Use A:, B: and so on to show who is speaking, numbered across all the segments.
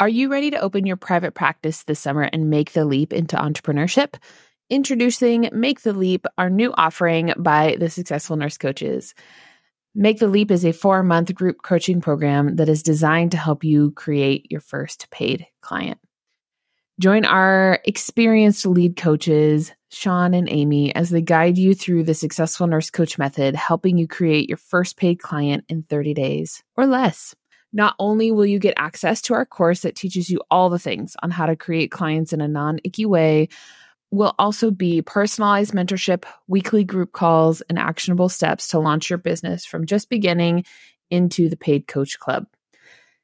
A: Are you ready to open your private practice this summer and make the leap into entrepreneurship? Introducing Make the Leap, our new offering by the Successful Nurse Coaches. Make the Leap is a four month group coaching program that is designed to help you create your first paid client. Join our experienced lead coaches, Sean and Amy, as they guide you through the Successful Nurse Coach method, helping you create your first paid client in 30 days or less. Not only will you get access to our course that teaches you all the things on how to create clients in a non icky way, will also be personalized mentorship, weekly group calls, and actionable steps to launch your business from just beginning into the paid coach club.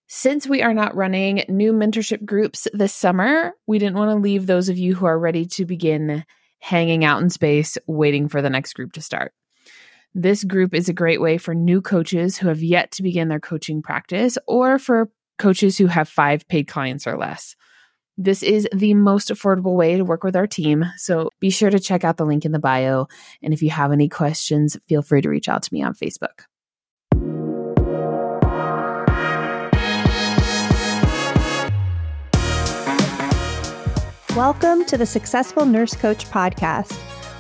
A: Since we are not running new mentorship groups this summer, we didn't want to leave those of you who are ready to begin hanging out in space waiting for the next group to start. This group is a great way for new coaches who have yet to begin their coaching practice or for coaches who have five paid clients or less. This is the most affordable way to work with our team. So be sure to check out the link in the bio. And if you have any questions, feel free to reach out to me on Facebook.
B: Welcome to the Successful Nurse Coach Podcast.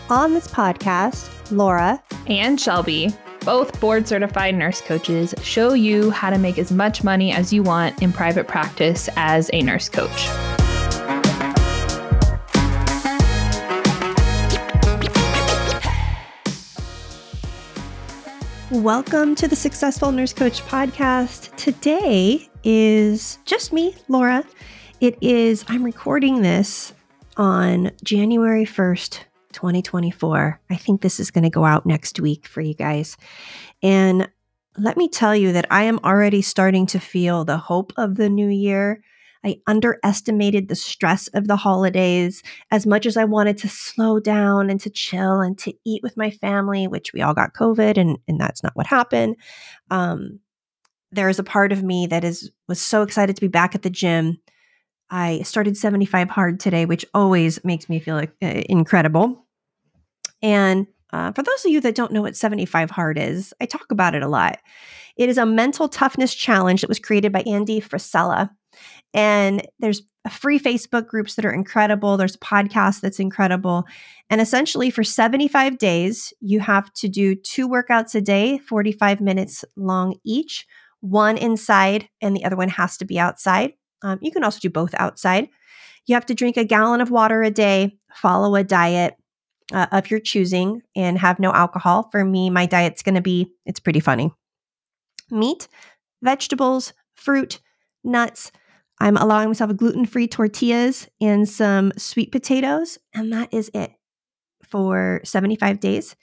B: On this podcast, Laura
C: and Shelby, both board certified nurse coaches, show you how to make as much money as you want in private practice as a nurse coach.
B: Welcome to the Successful Nurse Coach podcast. Today is just me, Laura. It is, I'm recording this on January 1st, 2024. I think this is going to go out next week for you guys. And let me tell you that I am already starting to feel the hope of the new year. I underestimated the stress of the holidays as much as I wanted to slow down and to chill and to eat with my family, which we all got COVID and, and that's not what happened. Um, there is a part of me that is was so excited to be back at the gym. I started 75 hard today, which always makes me feel uh, incredible. And uh, for those of you that don't know what 75 hard is, I talk about it a lot. It is a mental toughness challenge that was created by Andy Frisella. And there's free Facebook groups that are incredible. There's a podcast that's incredible. And essentially, for 75 days, you have to do two workouts a day, 45 minutes long each, one inside, and the other one has to be outside. Um, you can also do both outside. You have to drink a gallon of water a day, follow a diet uh, of your choosing, and have no alcohol. For me, my diet's going to be, it's pretty funny meat, vegetables, fruit, nuts. I'm allowing myself gluten free tortillas and some sweet potatoes, and that is it for 75 days.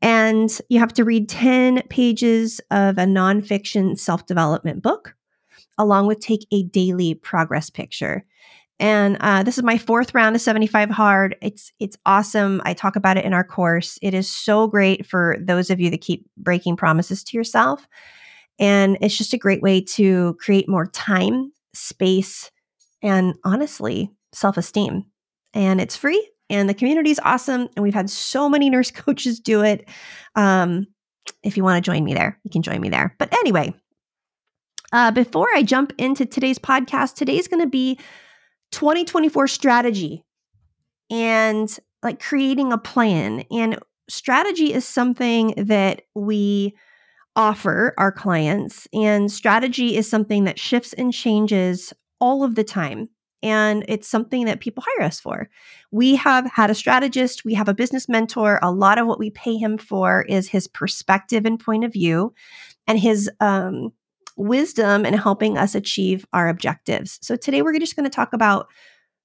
B: And you have to read 10 pages of a nonfiction self development book, along with take a daily progress picture. And uh, this is my fourth round of 75 hard. It's it's awesome. I talk about it in our course. It is so great for those of you that keep breaking promises to yourself. And it's just a great way to create more time, space, and honestly, self-esteem. And it's free and the community is awesome. And we've had so many nurse coaches do it. Um, if you want to join me there, you can join me there. But anyway, uh, before I jump into today's podcast, today's going to be 2024 strategy and like creating a plan. And strategy is something that we offer our clients, and strategy is something that shifts and changes all of the time. And it's something that people hire us for. We have had a strategist, we have a business mentor. A lot of what we pay him for is his perspective and point of view and his um, wisdom in helping us achieve our objectives. So today we're just going to talk about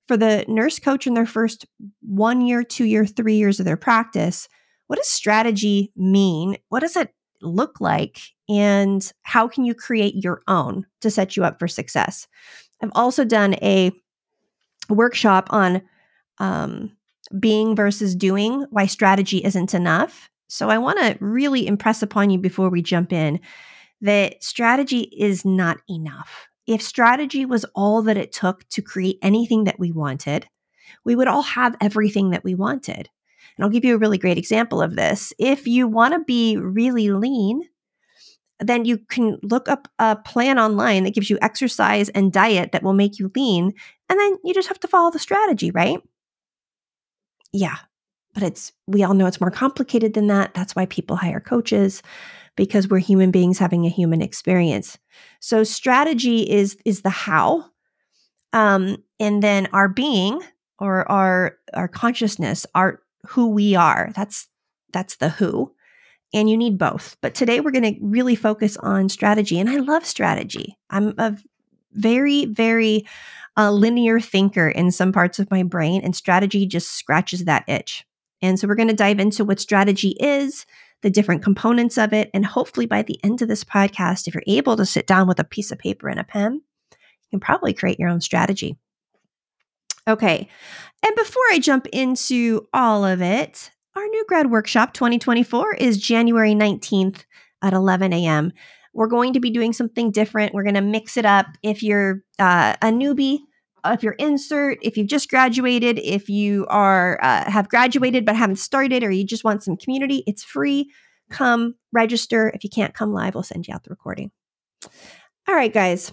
B: for the nurse coach in their first one year, two year, three years of their practice, what does strategy mean? What does it look like? And how can you create your own to set you up for success? I've also done a workshop on um, being versus doing, why strategy isn't enough. So I want to really impress upon you before we jump in that strategy is not enough. If strategy was all that it took to create anything that we wanted, we would all have everything that we wanted. And I'll give you a really great example of this. If you want to be really lean, then you can look up a plan online that gives you exercise and diet that will make you lean. And then you just have to follow the strategy, right? Yeah. But it's, we all know it's more complicated than that. That's why people hire coaches because we're human beings having a human experience. So strategy is, is the how. Um, and then our being or our, our consciousness, our, who we are, that's, that's the who and you need both. But today we're going to really focus on strategy. And I love strategy. I'm a very, very uh, linear thinker in some parts of my brain, and strategy just scratches that itch. And so we're going to dive into what strategy is, the different components of it. And hopefully by the end of this podcast, if you're able to sit down with a piece of paper and a pen, you can probably create your own strategy. Okay. And before I jump into all of it, our new grad workshop 2024 is January 19th at 11 a.m. We're going to be doing something different. We're going to mix it up. If you're uh, a newbie, if you're insert, if you've just graduated, if you are uh, have graduated but haven't started, or you just want some community, it's free. Come register. If you can't come live, we'll send you out the recording. All right, guys.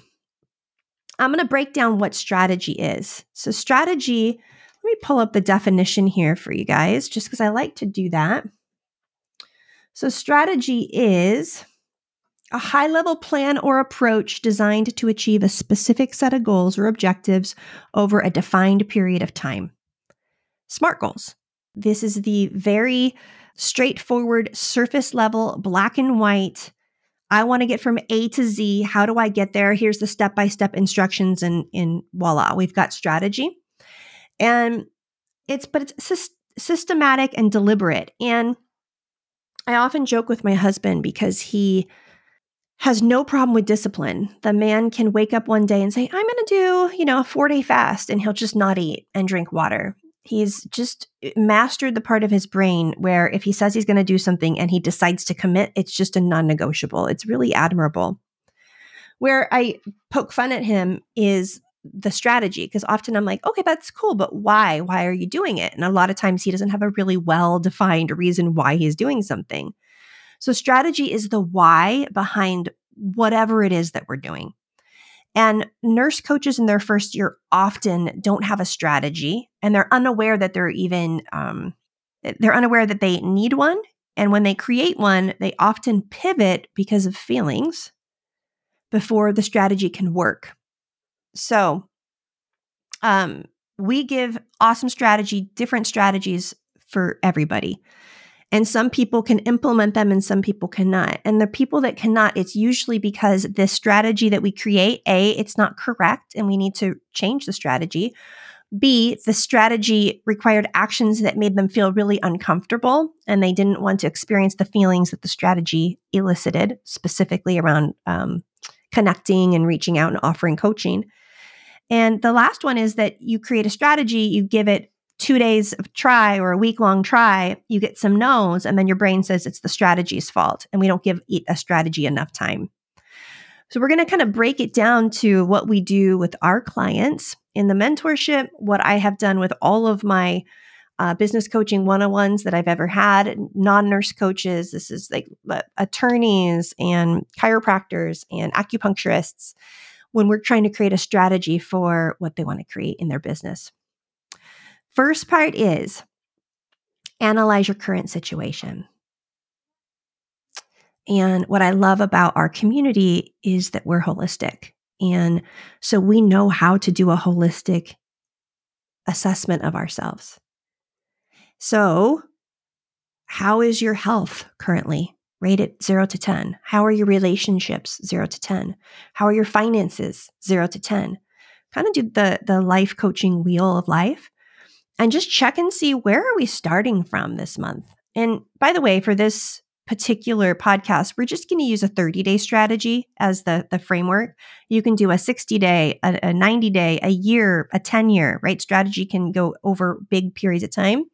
B: I'm going to break down what strategy is. So, strategy let me pull up the definition here for you guys, just because I like to do that. So, strategy is a high level plan or approach designed to achieve a specific set of goals or objectives over a defined period of time. SMART goals. This is the very straightforward, surface level, black and white. I want to get from A to Z. How do I get there? Here's the step by step instructions, and, and voila, we've got strategy. And it's, but it's systematic and deliberate. And I often joke with my husband because he has no problem with discipline. The man can wake up one day and say, I'm going to do, you know, a four day fast, and he'll just not eat and drink water. He's just eh, mastered the part of his brain where if he says he's going to do something and he decides to commit, it's just a non negotiable. It's really admirable. Where I poke fun at him is the strategy because often I'm like, okay, that's cool, but why? Why are you doing it? And a lot of times he doesn't have a really well defined reason why he's doing something. So, strategy is the why behind whatever it is that we're doing. And nurse coaches in their first year often don't have a strategy and they're unaware that they're even, um, they're unaware that they need one. And when they create one, they often pivot because of feelings before the strategy can work. So, um, we give awesome strategy, different strategies for everybody. And some people can implement them and some people cannot. And the people that cannot, it's usually because the strategy that we create, A, it's not correct and we need to change the strategy. B, the strategy required actions that made them feel really uncomfortable and they didn't want to experience the feelings that the strategy elicited, specifically around um, connecting and reaching out and offering coaching. And the last one is that you create a strategy, you give it two days of try or a week long try, you get some no's, and then your brain says it's the strategy's fault. And we don't give a strategy enough time. So we're going to kind of break it down to what we do with our clients in the mentorship, what I have done with all of my uh, business coaching one on ones that I've ever had, non nurse coaches. This is like uh, attorneys and chiropractors and acupuncturists when we're trying to create a strategy for what they want to create in their business. First part is analyze your current situation. And what I love about our community is that we're holistic. And so we know how to do a holistic assessment of ourselves. So, how is your health currently? Rate it zero to 10. How are your relationships? Zero to 10. How are your finances? Zero to 10. Kind of do the, the life coaching wheel of life and just check and see where are we starting from this month. And by the way, for this particular podcast, we're just going to use a 30 day strategy as the, the framework. You can do a 60 day, a, a 90 day, a year, a 10 year, right? Strategy can go over big periods of time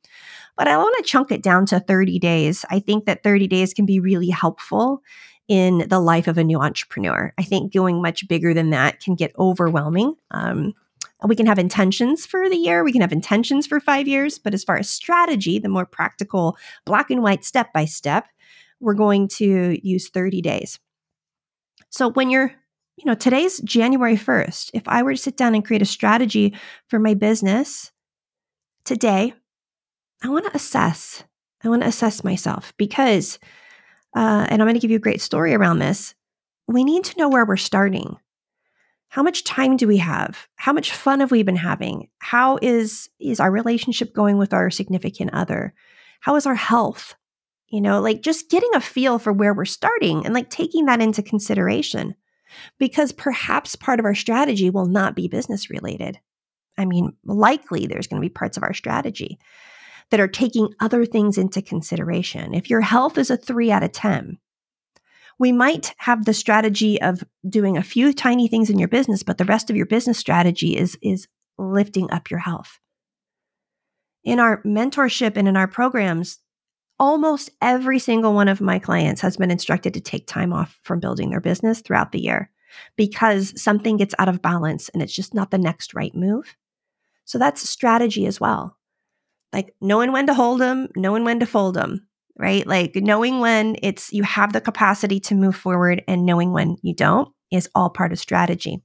B: but I want to chunk it down to 30 days. I think that 30 days can be really helpful in the life of a new entrepreneur. I think going much bigger than that can get overwhelming. Um, we can have intentions for the year, we can have intentions for five years, but as far as strategy, the more practical, black and white, step by step, we're going to use 30 days. So when you're, you know, today's January 1st, if I were to sit down and create a strategy for my business today, I want to assess. I want to assess myself because, uh, and I'm going to give you a great story around this. We need to know where we're starting. How much time do we have? How much fun have we been having? How is is our relationship going with our significant other? How is our health? You know, like just getting a feel for where we're starting and like taking that into consideration because perhaps part of our strategy will not be business related. I mean, likely there's going to be parts of our strategy that are taking other things into consideration. If your health is a three out of 10, we might have the strategy of doing a few tiny things in your business, but the rest of your business strategy is, is lifting up your health. In our mentorship and in our programs, almost every single one of my clients has been instructed to take time off from building their business throughout the year because something gets out of balance and it's just not the next right move. So that's strategy as well. Like knowing when to hold them, knowing when to fold them, right? Like knowing when it's you have the capacity to move forward and knowing when you don't is all part of strategy.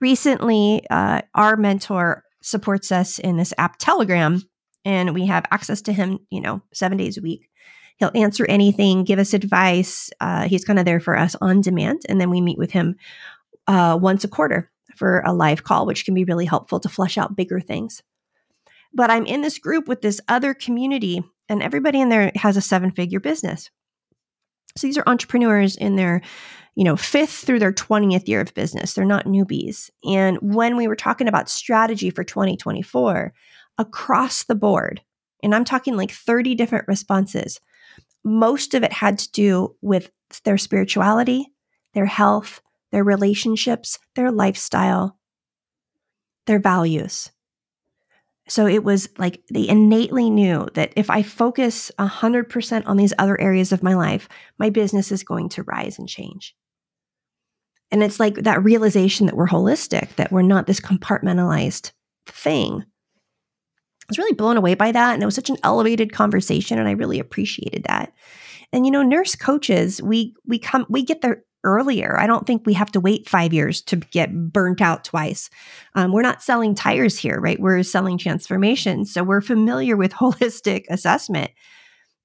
B: Recently, uh, our mentor supports us in this app Telegram and we have access to him, you know, seven days a week. He'll answer anything, give us advice. Uh, he's kind of there for us on demand. And then we meet with him uh, once a quarter for a live call, which can be really helpful to flesh out bigger things. But I'm in this group with this other community, and everybody in there has a seven figure business. So these are entrepreneurs in their, you know, fifth through their 20th year of business. They're not newbies. And when we were talking about strategy for 2024, across the board, and I'm talking like 30 different responses. Most of it had to do with their spirituality, their health, their relationships, their lifestyle, their values. So it was like they innately knew that if I focus 100% on these other areas of my life, my business is going to rise and change. And it's like that realization that we're holistic, that we're not this compartmentalized thing I was really blown away by that. And it was such an elevated conversation. And I really appreciated that. And you know, nurse coaches, we we come we get there earlier. I don't think we have to wait five years to get burnt out twice. Um, we're not selling tires here, right? We're selling transformation. So we're familiar with holistic assessment.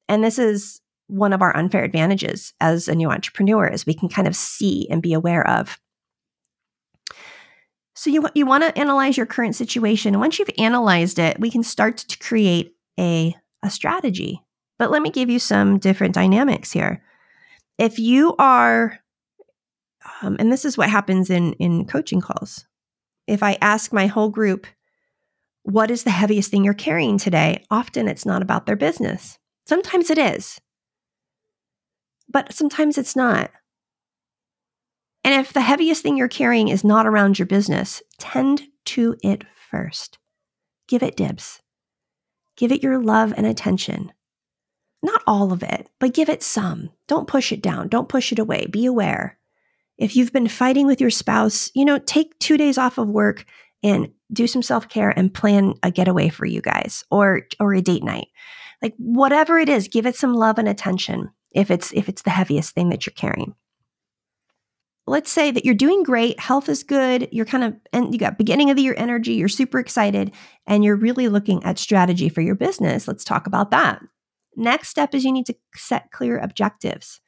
B: And this is one of our unfair advantages as a new entrepreneur is we can kind of see and be aware of so you you want to analyze your current situation. And once you've analyzed it, we can start to create a a strategy. But let me give you some different dynamics here. If you are um, and this is what happens in in coaching calls. If I ask my whole group, what is the heaviest thing you're carrying today? Often it's not about their business. Sometimes it is. But sometimes it's not. And if the heaviest thing you're carrying is not around your business, tend to it first. Give it dibs. Give it your love and attention. Not all of it, but give it some. Don't push it down. Don't push it away. Be aware. If you've been fighting with your spouse, you know, take two days off of work and do some self care and plan a getaway for you guys or, or a date night. Like whatever it is, give it some love and attention if it's, if it's the heaviest thing that you're carrying let's say that you're doing great, health is good, you're kind of and you got beginning of the year energy, you're super excited and you're really looking at strategy for your business. Let's talk about that. Next step is you need to set clear objectives.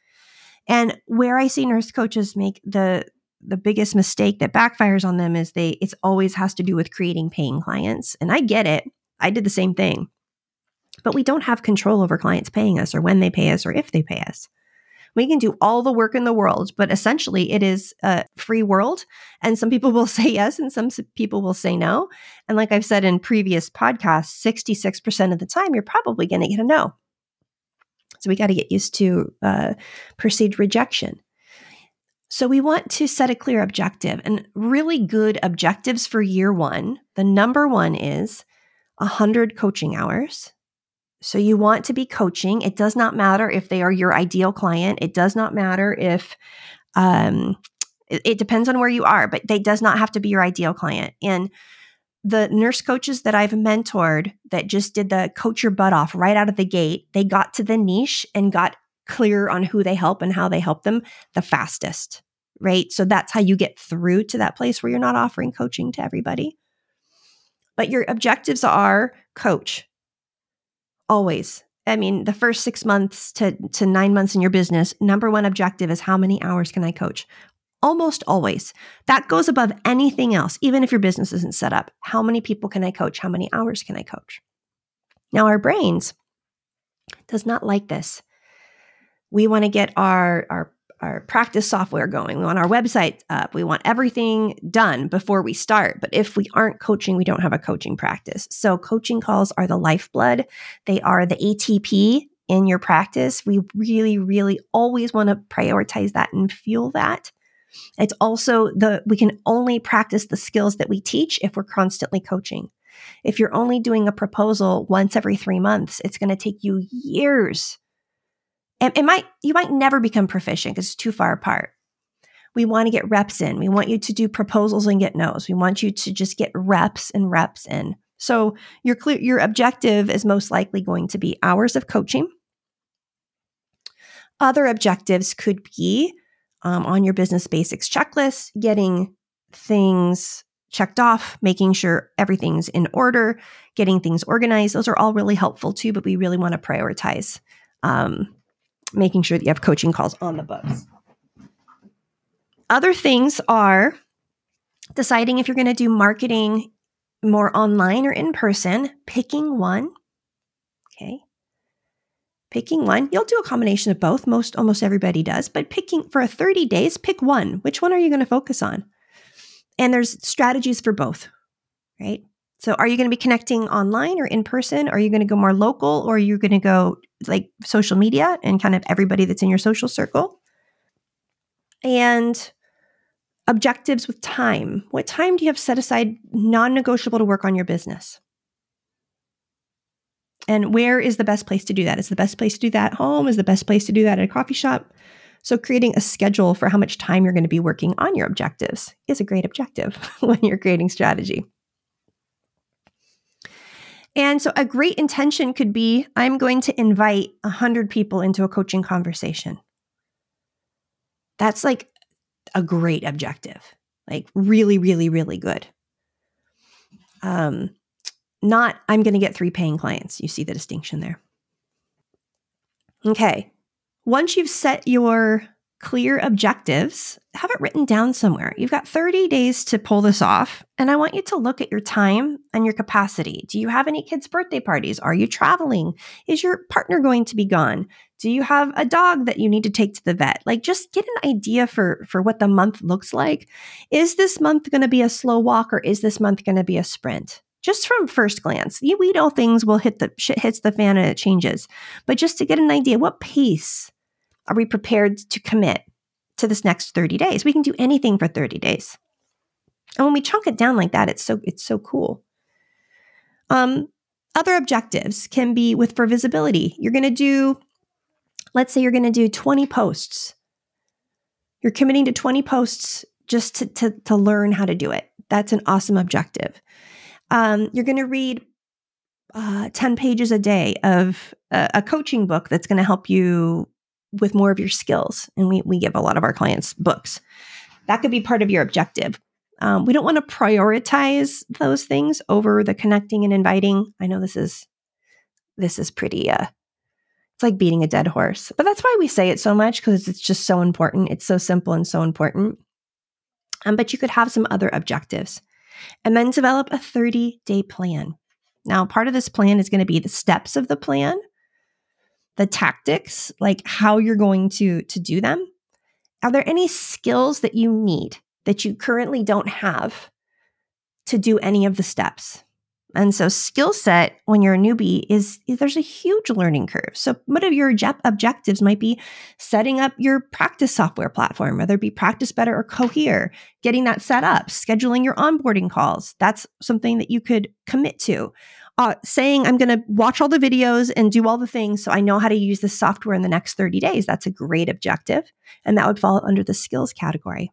B: And where I see nurse coaches make the the biggest mistake that backfires on them is they it's always has to do with creating paying clients. And I get it. I did the same thing. But we don't have control over clients paying us or when they pay us or if they pay us. We can do all the work in the world, but essentially it is a free world. And some people will say yes, and some people will say no. And like I've said in previous podcasts, 66% of the time, you're probably going to get a no. So we got to get used to uh, perceived rejection. So we want to set a clear objective and really good objectives for year one. The number one is 100 coaching hours. So you want to be coaching. It does not matter if they are your ideal client. It does not matter if um, it, it depends on where you are, but they does not have to be your ideal client. And the nurse coaches that I've mentored that just did the coach your butt off right out of the gate, they got to the niche and got clear on who they help and how they help them the fastest, right? So that's how you get through to that place where you're not offering coaching to everybody. But your objectives are coach. Always. I mean, the first six months to, to nine months in your business, number one objective is how many hours can I coach? Almost always. That goes above anything else, even if your business isn't set up. How many people can I coach? How many hours can I coach? Now, our brains does not like this. We want to get our, our our practice software going. We want our website up. We want everything done before we start. But if we aren't coaching, we don't have a coaching practice. So coaching calls are the lifeblood. They are the ATP in your practice. We really, really always want to prioritize that and fuel that. It's also the we can only practice the skills that we teach if we're constantly coaching. If you're only doing a proposal once every 3 months, it's going to take you years and it might you might never become proficient because it's too far apart. We want to get reps in. We want you to do proposals and get no's. We want you to just get reps and reps in. So your clear your objective is most likely going to be hours of coaching. Other objectives could be um, on your business basics checklist, getting things checked off, making sure everything's in order, getting things organized. Those are all really helpful too, but we really want to prioritize um, making sure that you have coaching calls on the books. Other things are deciding if you're going to do marketing more online or in person, picking one. Okay. Picking one. You'll do a combination of both. Most almost everybody does, but picking for a 30 days, pick one. Which one are you going to focus on? And there's strategies for both, right? So are you going to be connecting online or in person? Are you going to go more local or are you going to go like social media and kind of everybody that's in your social circle? And objectives with time. What time do you have set aside non negotiable to work on your business? And where is the best place to do that? Is the best place to do that at home? Is the best place to do that at a coffee shop? So, creating a schedule for how much time you're going to be working on your objectives is a great objective when you're creating strategy. And so a great intention could be I'm going to invite 100 people into a coaching conversation. That's like a great objective, like really, really, really good. Um, not I'm going to get three paying clients. You see the distinction there. Okay. Once you've set your clear objectives, have it written down somewhere. You've got 30 days to pull this off. And I want you to look at your time and your capacity. Do you have any kids' birthday parties? Are you traveling? Is your partner going to be gone? Do you have a dog that you need to take to the vet? Like just get an idea for for what the month looks like. Is this month going to be a slow walk or is this month going to be a sprint? Just from first glance, you we know things will hit the shit hits the fan and it changes. But just to get an idea, what pace are we prepared to commit to this next 30 days? We can do anything for 30 days. And when we chunk it down like that, it's so it's so cool. Um, other objectives can be with for visibility. You're going to do, let's say you're going to do 20 posts. You're committing to 20 posts just to, to, to learn how to do it. That's an awesome objective. Um, you're going to read uh, 10 pages a day of a, a coaching book that's going to help you with more of your skills. And we, we give a lot of our clients books. That could be part of your objective. Um, we don't want to prioritize those things over the connecting and inviting. I know this is this is pretty uh it's like beating a dead horse. But that's why we say it so much because it's just so important. It's so simple and so important. Um, but you could have some other objectives. And then develop a 30 day plan. Now, part of this plan is going to be the steps of the plan the tactics, like how you're going to to do them? Are there any skills that you need that you currently don't have to do any of the steps? And so, skill set when you're a newbie is, there's a huge learning curve. So, one of your objectives might be setting up your practice software platform, whether it be Practice Better or Cohere, getting that set up, scheduling your onboarding calls. That's something that you could commit to uh, saying I'm going to watch all the videos and do all the things so I know how to use the software in the next 30 days. That's a great objective. And that would fall under the skills category.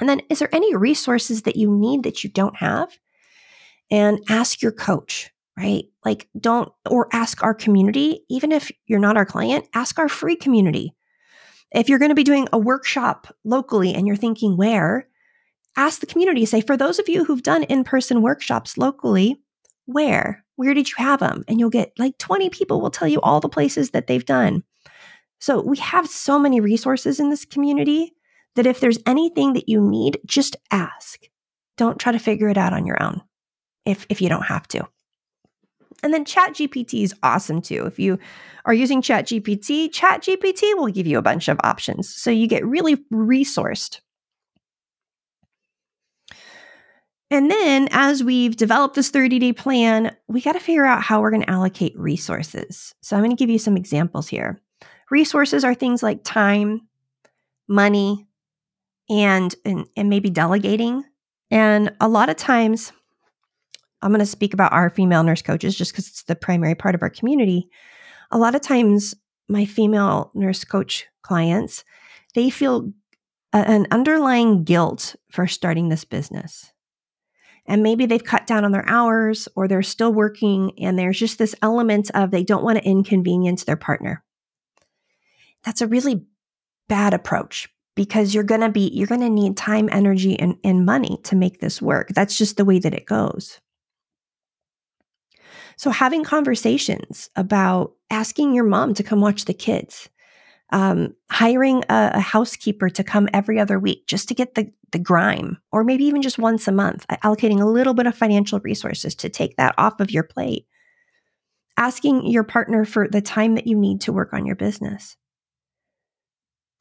B: And then, is there any resources that you need that you don't have? And ask your coach. right? Like, don't, or ask our community, even if you're not our client, ask our free community. If you're going to be doing a workshop locally and you're thinking where, ask the community. Say, for those of you who've done in person workshops locally, where? Where did you have them? And you'll get like 20 people will tell you all the places that they've done. So we have so many resources in this community that if there's anything that you need, just ask. Don't try to figure it out on your own if, if you don't have to. And then ChatGPT is awesome too. If you are using ChatGPT, ChatGPT will give you a bunch of options. So you get really resourced. And then as we've developed this 30 day plan, we got to figure out how we're going to allocate resources. So I'm going to give you some examples here. Resources are things like time, money, and, and, and maybe delegating. And a lot of times, I'm going to speak about our female nurse coaches just because it's the primary part of our community. A lot of times, my female nurse coach clients, they feel a, an underlying guilt for starting this business. And maybe they've cut down on their hours or they're still working, and there's just this element of they don't want to inconvenience their partner. That's a really bad approach because you're going to be you're going to need time energy and, and money to make this work that's just the way that it goes so, having conversations about asking your mom to come watch the kids, um, hiring a, a, housekeeper to come every other week just to get the, the grime, or maybe even just once a month, allocating a little bit of financial resources to take that off of your plate. Asking your partner for the time that you need to work on your business.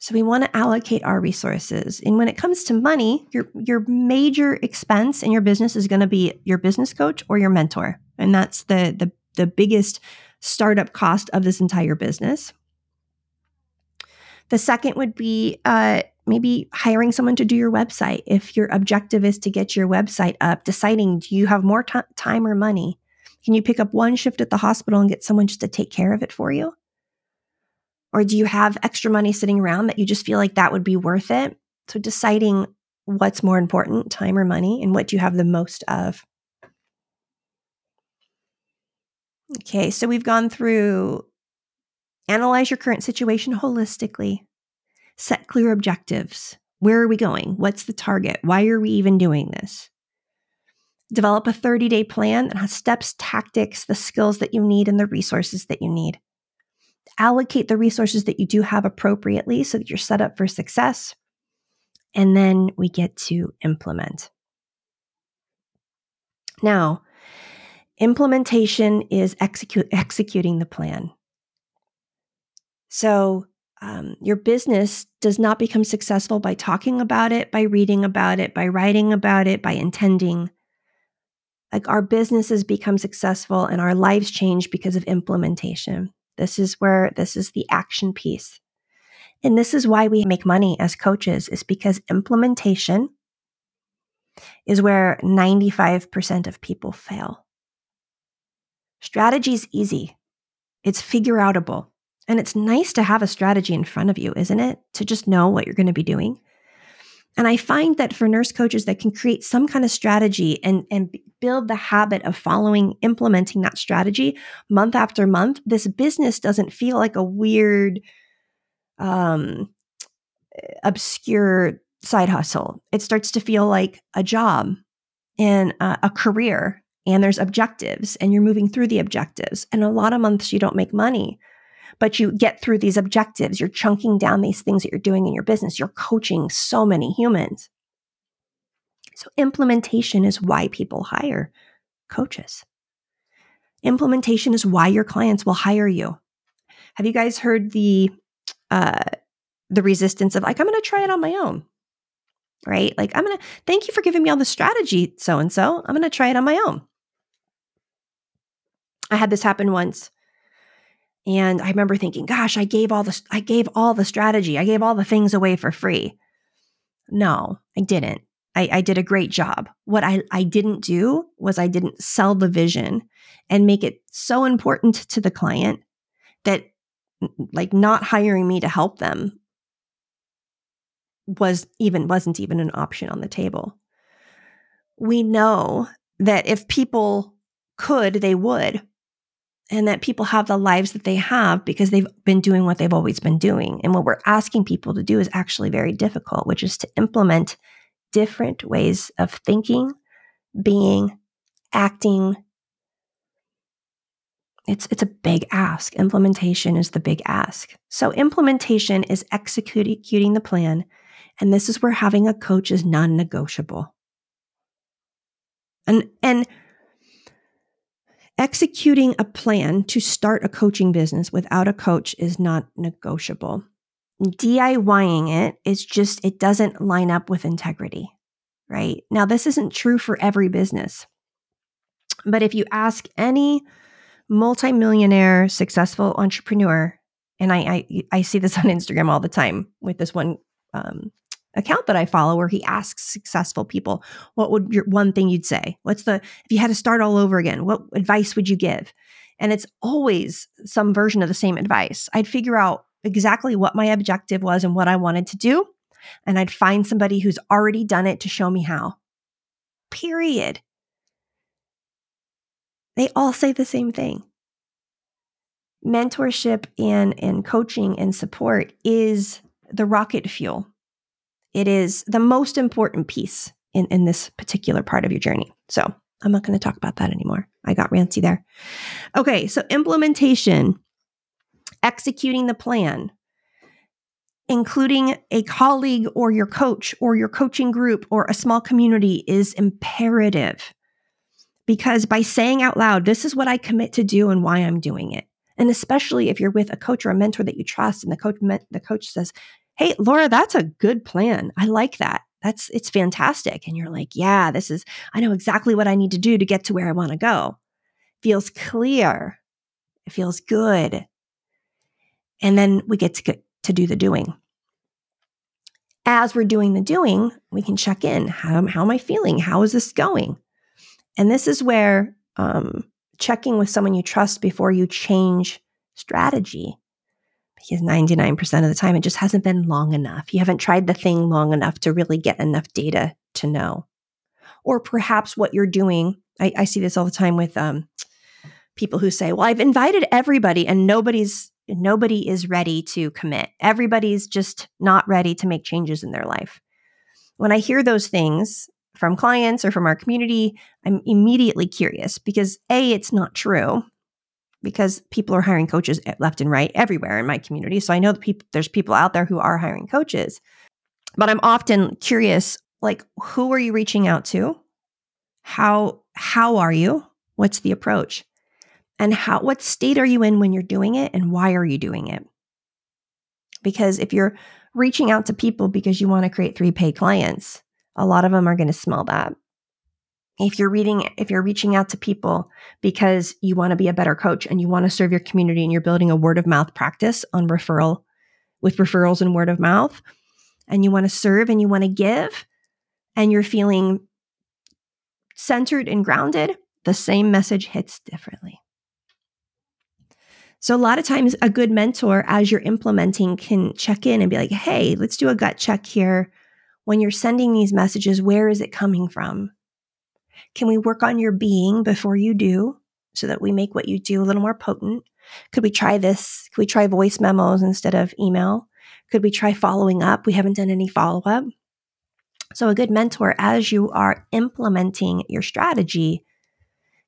B: So we want to allocate our resources. And when it comes to money, your your major expense in your business is going to be your business coach or your mentor. And that's the the the biggest startup cost of this entire business. The second would be uh, maybe hiring someone to do your website. If your objective is to get your website up, deciding do you have more t- time or money? Can you pick up one shift at the hospital and get someone just to take care of it for you? Or do you have extra money sitting around that you just feel like that would be worth it? So deciding what's more important, time or money, and what do you have the most of. Okay, so we've gone through analyze your current situation holistically, set clear objectives. Where are we going? What's the target? Why are we even doing this? Develop a 30 day plan that has steps, tactics, the skills that you need, and the resources that you need allocate the resources that you do have appropriately so that you're set up for success. And then we get to implement. Now, implementation is execute, executing the plan. So, um, your business does not become successful by talking about it, by reading about it, by writing about it, by intending. Like our businesses become successful and our lives change because of implementation. This is where this is the action piece. And this is why we make money as coaches is because implementation is where 95% of people fail. Strategy is easy. It's figure outable. And it's nice to have a strategy in front of you, isn't it? To just know what you're going to be doing. And I find that for nurse coaches that can create some kind of strategy and, and build the habit of following, implementing that strategy month after month, this business doesn't feel like a weird, um, obscure side hustle. It starts to feel like a job and a, a career, and there's objectives, and you're moving through the objectives. And a lot of months you don't make money but you get through these objectives. You're chunking down these things that you're doing in your business. You're coaching so many humans. So, implementation is why people hire coaches. Implementation is why your clients will hire you. Have you guys heard the uh, the resistance of like I'm going to try it on my own, right? Like I'm going to thank you for giving me all the strategy, so and so. I'm going to try it on my own. I had this happen once and I remember thinking, gosh, I gave all the I gave all the strategy. I gave all the things away for free. No, I didn't. I, I did a great job. What I, I didn't do was I didn't sell the vision and make it so important to the client that like not hiring me to help them was even wasn't even an option on the table. We know that if people could, they would. And that people have the lives that they have because they've been doing what they've always been doing. And what we're asking people to do is actually very difficult, which is to implement different ways of thinking, being, acting. It's, it's a big ask. Implementation is the big ask. So, implementation is executing the plan. And this is where having a coach is non negotiable. And, and executing a plan to start a coaching business without a coach is not negotiable. DIYing it is just, it doesn't line up with integrity, right? Now, this isn't true for every business. But if you ask any multimillionaire successful entrepreneur, and I, I, I see this on Instagram all the time with this one um, account that I follow where he asks successful people, what would your one thing you'd say? What's the, if you had to start all over again, what advice would you give? And it's always some version of the same advice. I'd figure out exactly what my objective was and what I wanted to do. And I'd find somebody who's already done it to show me how. Period. They all say the same thing. Mentorship and, and coaching and support is the rocket fuel it is the most important piece in, in this particular part of your journey. So I'm not going to talk about that anymore. I got ranty there. Okay, so implementation, executing the plan, including a colleague or your coach or your coaching group or a small community is imperative. Because by saying out loud, this is what I commit to do and why I'm doing it. And especially if you're with a coach or a mentor that you trust and the coach the coach says, Hey, Laura, that's a good plan. I like that. That's it's fantastic. And you're like, yeah, this is, I know exactly what I need to do to get to where I want to go. Feels clear. It feels good. And then we get to get to do the doing. As we're doing the doing, we can check in. How, how am I feeling? How is this going? And this is where um, checking with someone you trust before you change strategy because 99% of the time it just hasn't been long enough. You haven't tried the thing long enough to really get enough data to know. Or perhaps what you're doing, I, I see this all the time with um, people who say, Well, I've invited everybody and nobody's nobody is ready to commit. Everybody's just not ready to make changes in their life. When I hear those things from clients or from our community, I'm immediately curious because A, it's not true because people are hiring coaches left and right everywhere in my community. So I know that people, there's people out there who are hiring coaches, but I'm often curious, like, who are you reaching out to? How, how are you? What's the approach? And how, what state are you in when you're doing it? And why are you doing it? Because if you're reaching out to people because you want to create three paid clients, a lot of them are going to smell that if you're reading if you're reaching out to people because you want to be a better coach and you want to serve your community and you're building a word of mouth practice on referral with referrals and word of mouth and you want to serve and you want to give and you're feeling centered and grounded the same message hits differently. So a lot of times a good mentor as you're implementing can check in and be like hey let's do a gut check here. When you're sending these messages where is it coming from can we work on your being before you do so that we make what you do a little more potent? Could we try this? Could we try voice memos instead of email? Could we try following up? We haven't done any follow up. So, a good mentor, as you are implementing your strategy,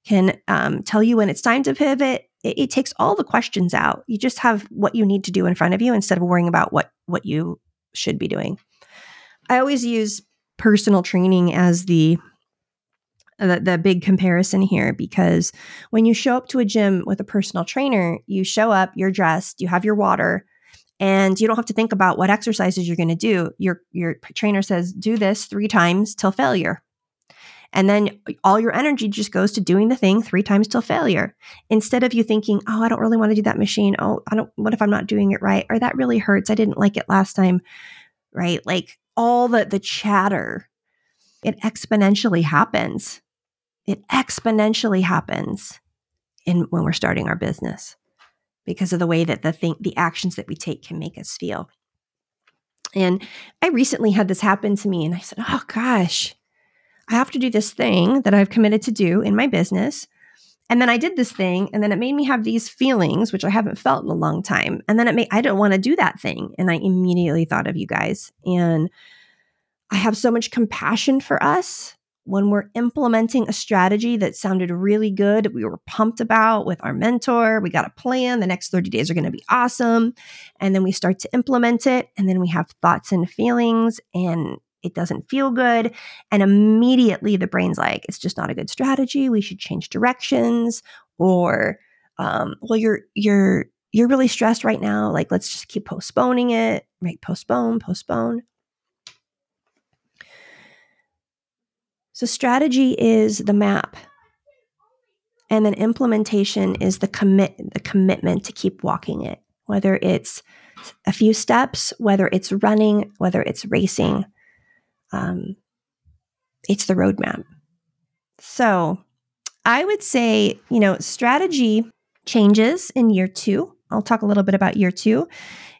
B: can um, tell you when it's time to pivot. It, it takes all the questions out. You just have what you need to do in front of you instead of worrying about what what you should be doing. I always use personal training as the Uh, the, the big comparison here because when you show up to a gym with a personal trainer, you show up, you're dressed, you have your water, and you don't have to think about what exercises you're going to do. Your your trainer says, "Do this 3 times till failure." And then all your energy just goes to doing the thing 3 times till failure. Instead of you thinking, "Oh, I don't really want to do that machine. Oh, I don't what if I'm not doing it right? Or that really hurts. I didn't like it last time." Right? Like all the the chatter it exponentially happens it exponentially happens in when we're starting our business because of the way that the thing the actions that we take can make us feel. And I recently had this happen to me and I said, "Oh gosh, I have to do this thing that I've committed to do in my business." And then I did this thing, and then it made me have these feelings, which I haven't felt in a long time. And then it made I don't want to do that thing. And I immediately thought of you guys. And I have so much compassion for us when we're implementing a strategy that sounded really good, we were pumped about with our mentor, we got a plan, the next 30 days are going to be awesome. And then we start to implement it, and then we have thoughts and feelings, and it doesn't feel good. And immediately the brain's like, it's just not a good strategy. We should change directions. Or, um, well, you're, you're, you're really stressed right now. Like, let's just keep postponing it, right? Postpone, postpone. So, strategy is the map. And then implementation is the commit the commitment to keep walking it, whether it's a few steps, whether it's running, whether it's racing. Um, it's the roadmap. So I would say, you know, strategy changes in year two. I'll talk a little bit about year two.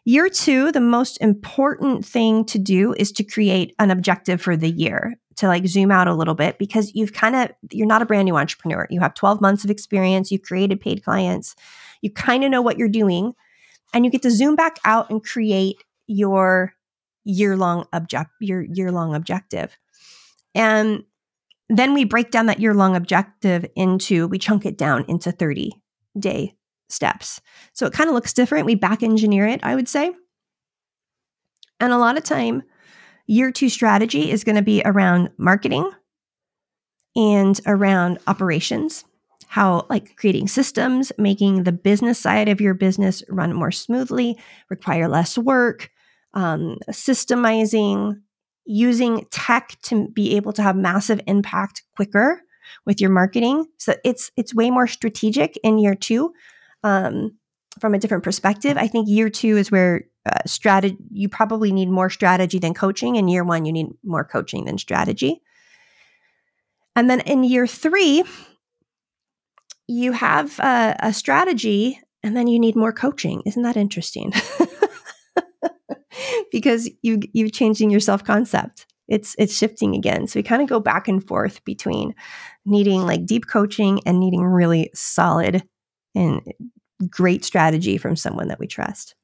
B: Year two, the most important thing to do is to create an objective for the year to like zoom out a little bit because you've kind of you're not a brand new entrepreneur. You have 12 months of experience, you've created paid clients, you kind of know what you're doing, and you get to zoom back out and create your year-long object your year-long objective. And then we break down that year-long objective into we chunk it down into 30 day steps. So it kind of looks different. We back engineer it, I would say. And a lot of time Year two strategy is going to be around marketing and around operations, how like creating systems, making the business side of your business run more smoothly, require less work, um, systemizing, using tech to be able to have massive impact quicker with your marketing. So it's it's way more strategic in year two. Um, from a different perspective. I think year two is where uh, strategy you probably need more strategy than coaching. And year one, you need more coaching than strategy. And then in year three, you have a, a strategy, and then you need more coaching. Isn't that interesting? because you you've changing your self concept. It's it's shifting again. So we kind of go back and forth between needing like deep coaching and needing really solid and great strategy from someone that we trust.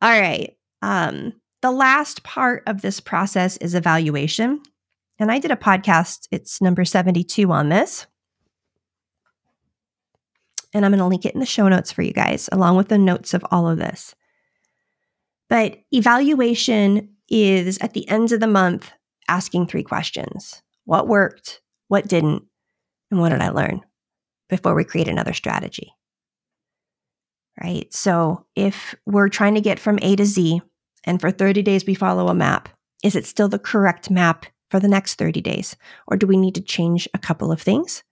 B: All right. Um, the last part of this process is evaluation. And I did a podcast, it's number 72 on this. And I'm going to link it in the show notes for you guys, along with the notes of all of this. But evaluation is at the end of the month asking three questions What worked? What didn't? And what did I learn before we create another strategy? Right? So if we're trying to get from A to Z and for 30 days we follow a map, is it still the correct map for the next 30 days? Or do we need to change a couple of things?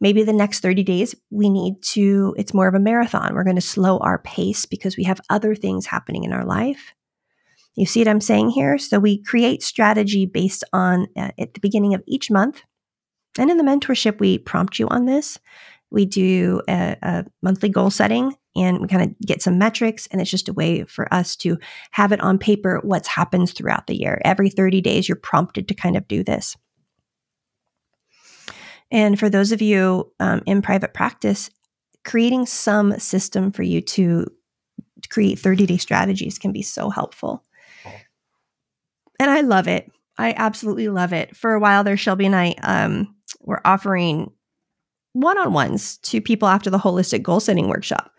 B: Maybe the next 30 days, we need to, it's more of a marathon. We're going to slow our pace because we have other things happening in our life. You see what I'm saying here? So we create strategy based on uh, at the beginning of each month. And in the mentorship, we prompt you on this. We do a, a monthly goal setting and we kind of get some metrics. And it's just a way for us to have it on paper what's happened throughout the year. Every 30 days, you're prompted to kind of do this. And for those of you um, in private practice, creating some system for you to create 30 day strategies can be so helpful. And I love it. I absolutely love it. For a while there, Shelby and I um, were offering one on ones to people after the holistic goal setting workshop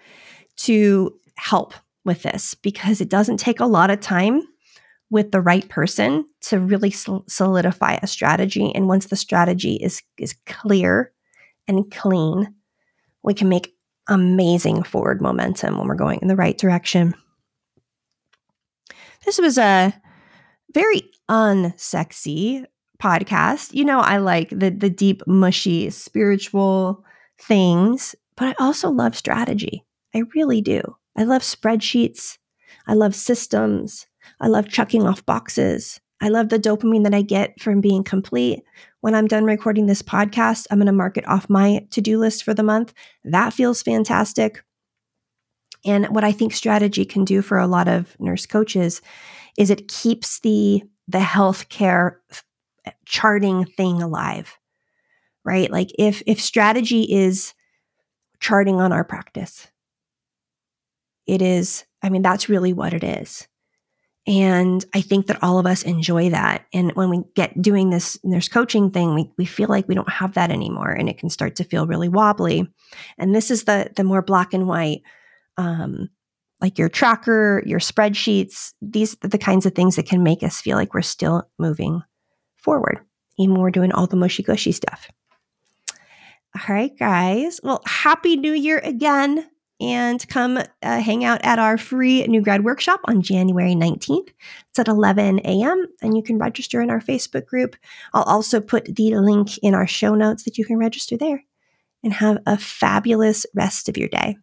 B: to help with this because it doesn't take a lot of time with the right person to really solidify a strategy. And once the strategy is is clear and clean we can make amazing forward momentum when we're going in the right direction. This was a very unsexy podcast. You know i like the the deep mushy spiritual things but i also love strategy I really do. I love spreadsheets. I love systems. I love checking off boxes. I love the dopamine that I get from being complete. When I'm done recording this podcast, I'm going to mark it off my to do list for the month. That feels fantastic. And what I think strategy can do for a lot of nurse coaches is it keeps the the healthcare charting thing alive right? Like if if strategy is charting on our practice, it is, I mean, that's really what it is. And I think that all of us enjoy that. And when we get doing this nurse coaching thing, we, we feel like we don't have that anymore and it can start to feel really wobbly. And this is the the more black and white, um, like your tracker, your spreadsheets, these are the kinds of things that can make us feel like we're still moving forward, even when we're doing all the mushy gushy stuff. All right, guys. Well, happy new year again and come uh, hang out at our free new grad workshop on January 19th. It's at 11 a.m. and you can register in our Facebook group. I'll also put the link in our show notes that you can register there and have a fabulous rest of your day.